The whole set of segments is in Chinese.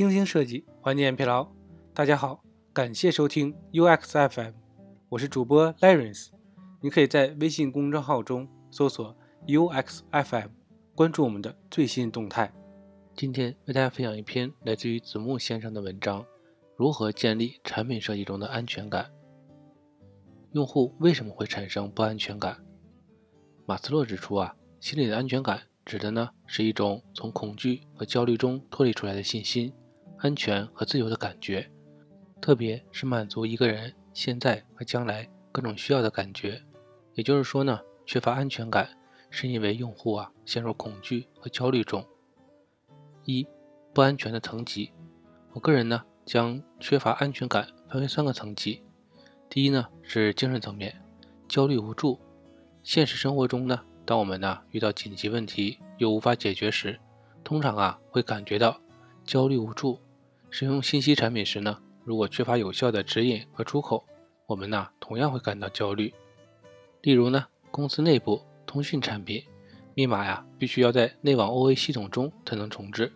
精心设计，缓解疲劳。大家好，感谢收听 UX FM，我是主播 Lawrence。你可以在微信公众号中搜索 UX FM，关注我们的最新动态。今天为大家分享一篇来自于子木先生的文章：如何建立产品设计中的安全感？用户为什么会产生不安全感？马斯洛指出啊，心理的安全感。指的呢是一种从恐惧和焦虑中脱离出来的信心、安全和自由的感觉，特别是满足一个人现在和将来各种需要的感觉。也就是说呢，缺乏安全感是因为用户啊陷入恐惧和焦虑中。一、不安全的层级，我个人呢将缺乏安全感分为三个层级。第一呢是精神层面，焦虑无助。现实生活中呢。当我们呢遇到紧急问题又无法解决时，通常啊会感觉到焦虑无助。使用信息产品时呢，如果缺乏有效的指引和出口，我们呢同样会感到焦虑。例如呢，公司内部通讯产品，密码呀必须要在内网 OA 系统中才能重置。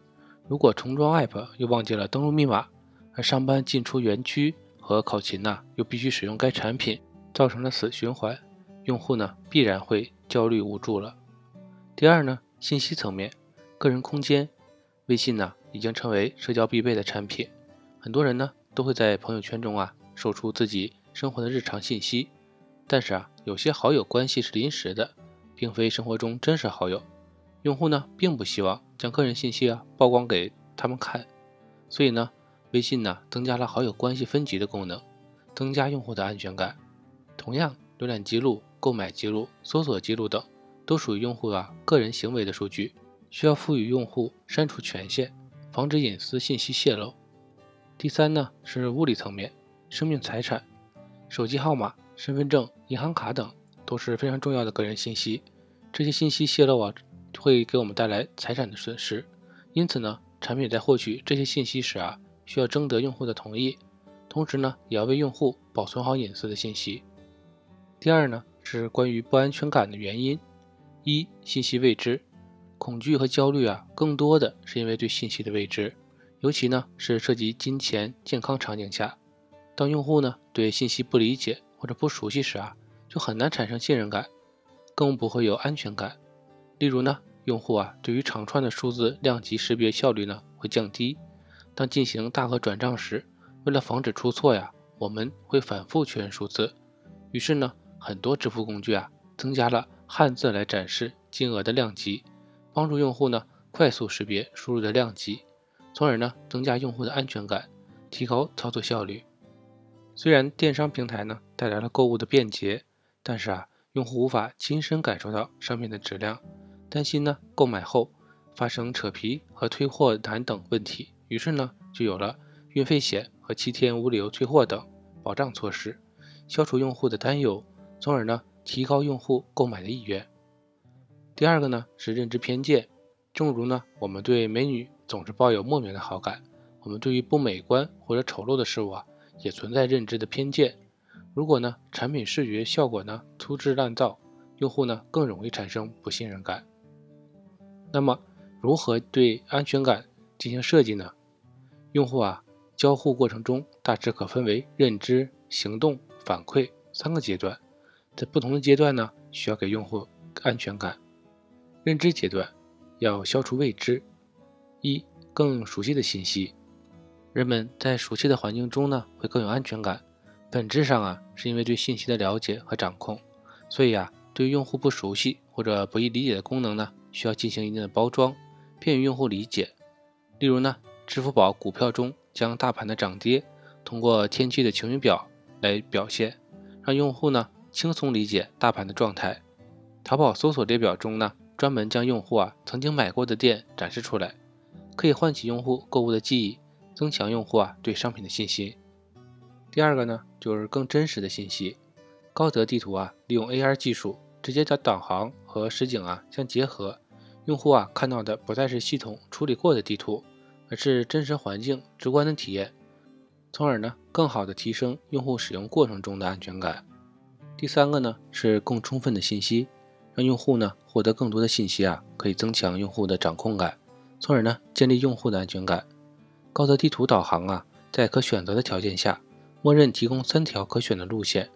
如果重装 App 又忘记了登录密码，而上班进出园区和考勤呢又必须使用该产品，造成了死循环，用户呢必然会。焦虑无助了。第二呢，信息层面，个人空间，微信呢已经成为社交必备的产品，很多人呢都会在朋友圈中啊售出自己生活的日常信息。但是啊，有些好友关系是临时的，并非生活中真实好友，用户呢并不希望将个人信息啊曝光给他们看，所以呢，微信呢增加了好友关系分级的功能，增加用户的安全感。同样，浏览记录。购买记录、搜索记录等都属于用户啊个人行为的数据，需要赋予用户删除权限，防止隐私信息泄露。第三呢是物理层面，生命财产，手机号码、身份证、银行卡等都是非常重要的个人信息，这些信息泄露啊会给我们带来财产的损失，因此呢，产品在获取这些信息时啊需要征得用户的同意，同时呢也要为用户保存好隐私的信息。第二呢。是关于不安全感的原因：一、信息未知，恐惧和焦虑啊，更多的是因为对信息的未知，尤其呢是涉及金钱、健康场景下。当用户呢对信息不理解或者不熟悉时啊，就很难产生信任感，更不会有安全感。例如呢，用户啊对于长串的数字量级识别效率呢会降低。当进行大额转账时，为了防止出错呀，我们会反复确认数字，于是呢。很多支付工具啊，增加了汉字来展示金额的量级，帮助用户呢快速识别输入的量级，从而呢增加用户的安全感，提高操作效率。虽然电商平台呢带来了购物的便捷，但是啊，用户无法亲身感受到商品的质量，担心呢购买后发生扯皮和退货难等问题，于是呢就有了运费险和七天无理由退货等保障措施，消除用户的担忧。从而呢，提高用户购买的意愿。第二个呢是认知偏见，正如呢我们对美女总是抱有莫名的好感，我们对于不美观或者丑陋的事物啊，也存在认知的偏见。如果呢产品视觉效果呢粗制滥造，用户呢更容易产生不信任感。那么如何对安全感进行设计呢？用户啊交互过程中大致可分为认知、行动、反馈三个阶段。在不同的阶段呢，需要给用户安全感。认知阶段要消除未知，一更熟悉的信息。人们在熟悉的环境中呢，会更有安全感。本质上啊，是因为对信息的了解和掌控。所以啊，对用户不熟悉或者不易理解的功能呢，需要进行一定的包装，便于用户理解。例如呢，支付宝股票中将大盘的涨跌通过天气的晴雨表来表现，让用户呢。轻松理解大盘的状态。淘宝搜索列表中呢，专门将用户啊曾经买过的店展示出来，可以唤起用户购物的记忆，增强用户啊对商品的信心。第二个呢，就是更真实的信息。高德地图啊，利用 AR 技术，直接将导航和实景啊相结合，用户啊看到的不再是系统处理过的地图，而是真实环境直观的体验，从而呢更好的提升用户使用过程中的安全感。第三个呢是更充分的信息，让用户呢获得更多的信息啊，可以增强用户的掌控感，从而呢建立用户的安全感。高德地图导航啊，在可选择的条件下，默认提供三条可选的路线。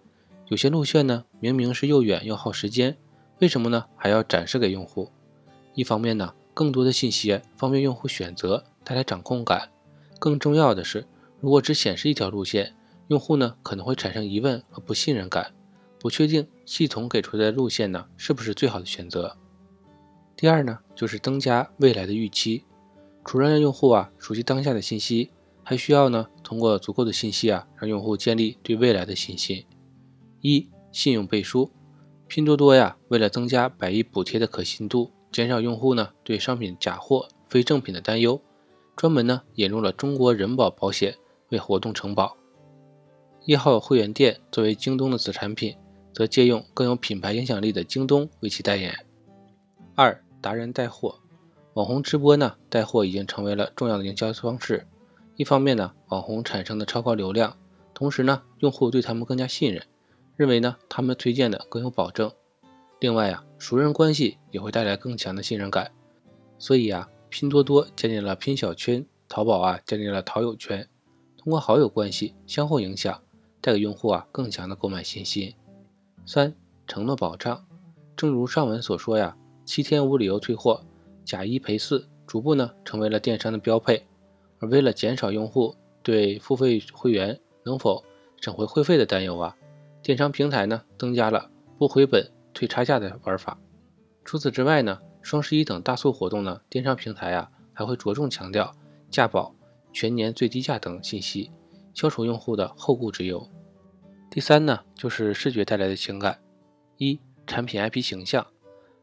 有些路线呢，明明是又远又耗时间，为什么呢？还要展示给用户？一方面呢，更多的信息方便用户选择，带来掌控感。更重要的是，如果只显示一条路线，用户呢可能会产生疑问和不信任感，不确定系统给出的路线呢是不是最好的选择。第二呢，就是增加未来的预期。除了让用户啊熟悉当下的信息，还需要呢通过足够的信息啊，让用户建立对未来的信心。一、信用背书。拼多多呀，为了增加百亿补贴的可信度，减少用户呢对商品假货、非正品的担忧，专门呢引入了中国人保保险为活动承保。一号会员店作为京东的子产品，则借用更有品牌影响力的京东为其代言。二、达人带货。网红直播呢，带货已经成为了重要的营销方式。一方面呢，网红产生的超高流量，同时呢，用户对他们更加信任，认为呢他们推荐的更有保证。另外啊，熟人关系也会带来更强的信任感。所以啊，拼多多建立了拼小圈，淘宝啊建立了淘友圈，通过好友关系相互影响，带给用户啊更强的购买信心。三、承诺保障。正如上文所说呀，七天无理由退货。假一赔四逐步呢成为了电商的标配，而为了减少用户对付费会员能否省回会费的担忧啊，电商平台呢增加了不回本退差价的玩法。除此之外呢，双十一等大促活动呢，电商平台啊还会着重强调价保、全年最低价等信息，消除用户的后顾之忧。第三呢，就是视觉带来的情感，一产品 IP 形象。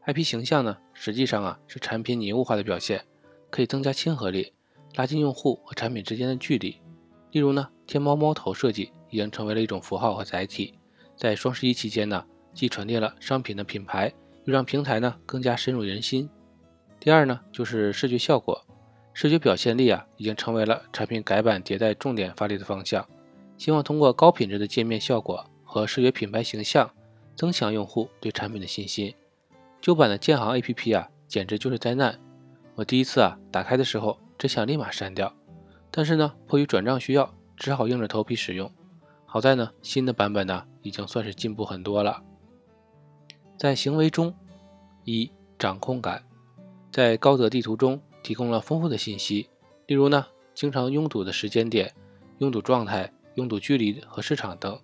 IP 形象呢，实际上啊是产品拟物化的表现，可以增加亲和力，拉近用户和产品之间的距离。例如呢，天猫猫头设计已经成为了一种符号和载体，在双十一期间呢，既传递了商品的品牌，又让平台呢更加深入人心。第二呢，就是视觉效果，视觉表现力啊已经成为了产品改版迭代重点发力的方向，希望通过高品质的界面效果和视觉品牌形象，增强用户对产品的信心。旧版的建行 APP 啊，简直就是灾难。我第一次啊打开的时候，只想立马删掉，但是呢，迫于转账需要，只好硬着头皮使用。好在呢，新的版本呢，已经算是进步很多了。在行为中，一掌控感，在高德地图中提供了丰富的信息，例如呢，经常拥堵的时间点、拥堵状态、拥堵距离和市场等，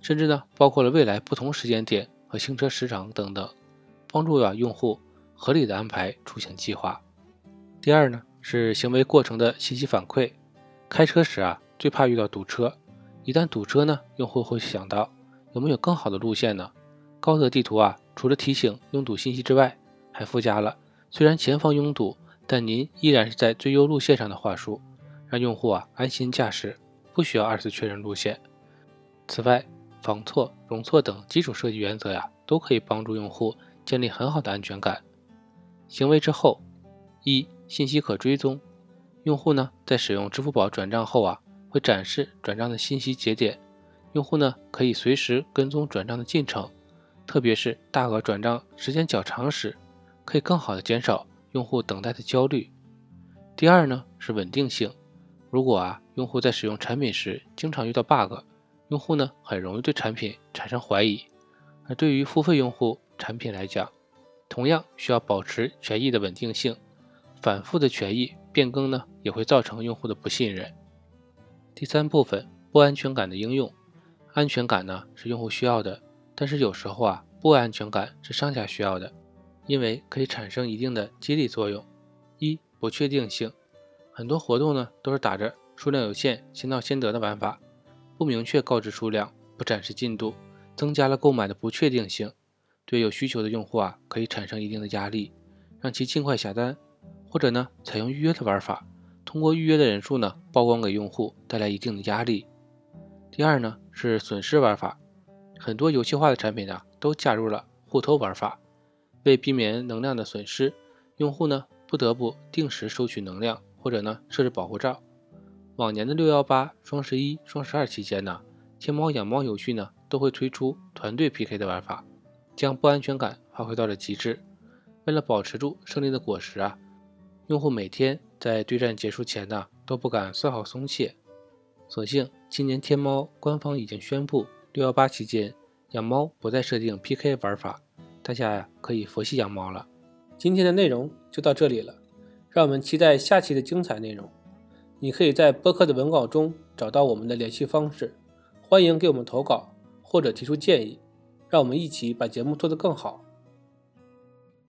甚至呢，包括了未来不同时间点和行车时长等等。帮助啊用户合理的安排出行计划。第二呢是行为过程的信息反馈。开车时啊最怕遇到堵车，一旦堵车呢，用户会想到有没有更好的路线呢？高德地图啊除了提醒拥堵信息之外，还附加了虽然前方拥堵，但您依然是在最优路线上的话术，让用户啊安心驾驶，不需要二次确认路线。此外，防错、容错等基础设计原则呀，都可以帮助用户。建立很好的安全感。行为之后，一信息可追踪，用户呢在使用支付宝转账后啊，会展示转账的信息节点，用户呢可以随时跟踪转账的进程，特别是大额转账时间较长时，可以更好的减少用户等待的焦虑。第二呢是稳定性，如果啊用户在使用产品时经常遇到 bug，用户呢很容易对产品产生怀疑，而对于付费用户。产品来讲，同样需要保持权益的稳定性，反复的权益变更呢，也会造成用户的不信任。第三部分，不安全感的应用，安全感呢是用户需要的，但是有时候啊，不安全感是商家需要的，因为可以产生一定的激励作用。一不确定性，很多活动呢都是打着数量有限、先到先得的玩法，不明确告知数量，不展示进度，增加了购买的不确定性。对有需求的用户啊，可以产生一定的压力，让其尽快下单，或者呢，采用预约的玩法，通过预约的人数呢，曝光给用户，带来一定的压力。第二呢，是损失玩法，很多游戏化的产品啊，都加入了互偷玩法，为避免能量的损失，用户呢，不得不定时收取能量，或者呢，设置保护罩。往年的六幺八、双十一、双十二期间呢，天猫养猫游戏呢，都会推出团队 PK 的玩法。将不安全感发挥到了极致。为了保持住胜利的果实啊，用户每天在对战结束前呢，都不敢丝毫松懈。所幸今年天猫官方已经宣布，六幺八期间养猫不再设定 PK 玩法，大家呀可以佛系养猫了。今天的内容就到这里了，让我们期待下期的精彩内容。你可以在播客的文稿中找到我们的联系方式，欢迎给我们投稿或者提出建议，让我们一起把节目做得更好。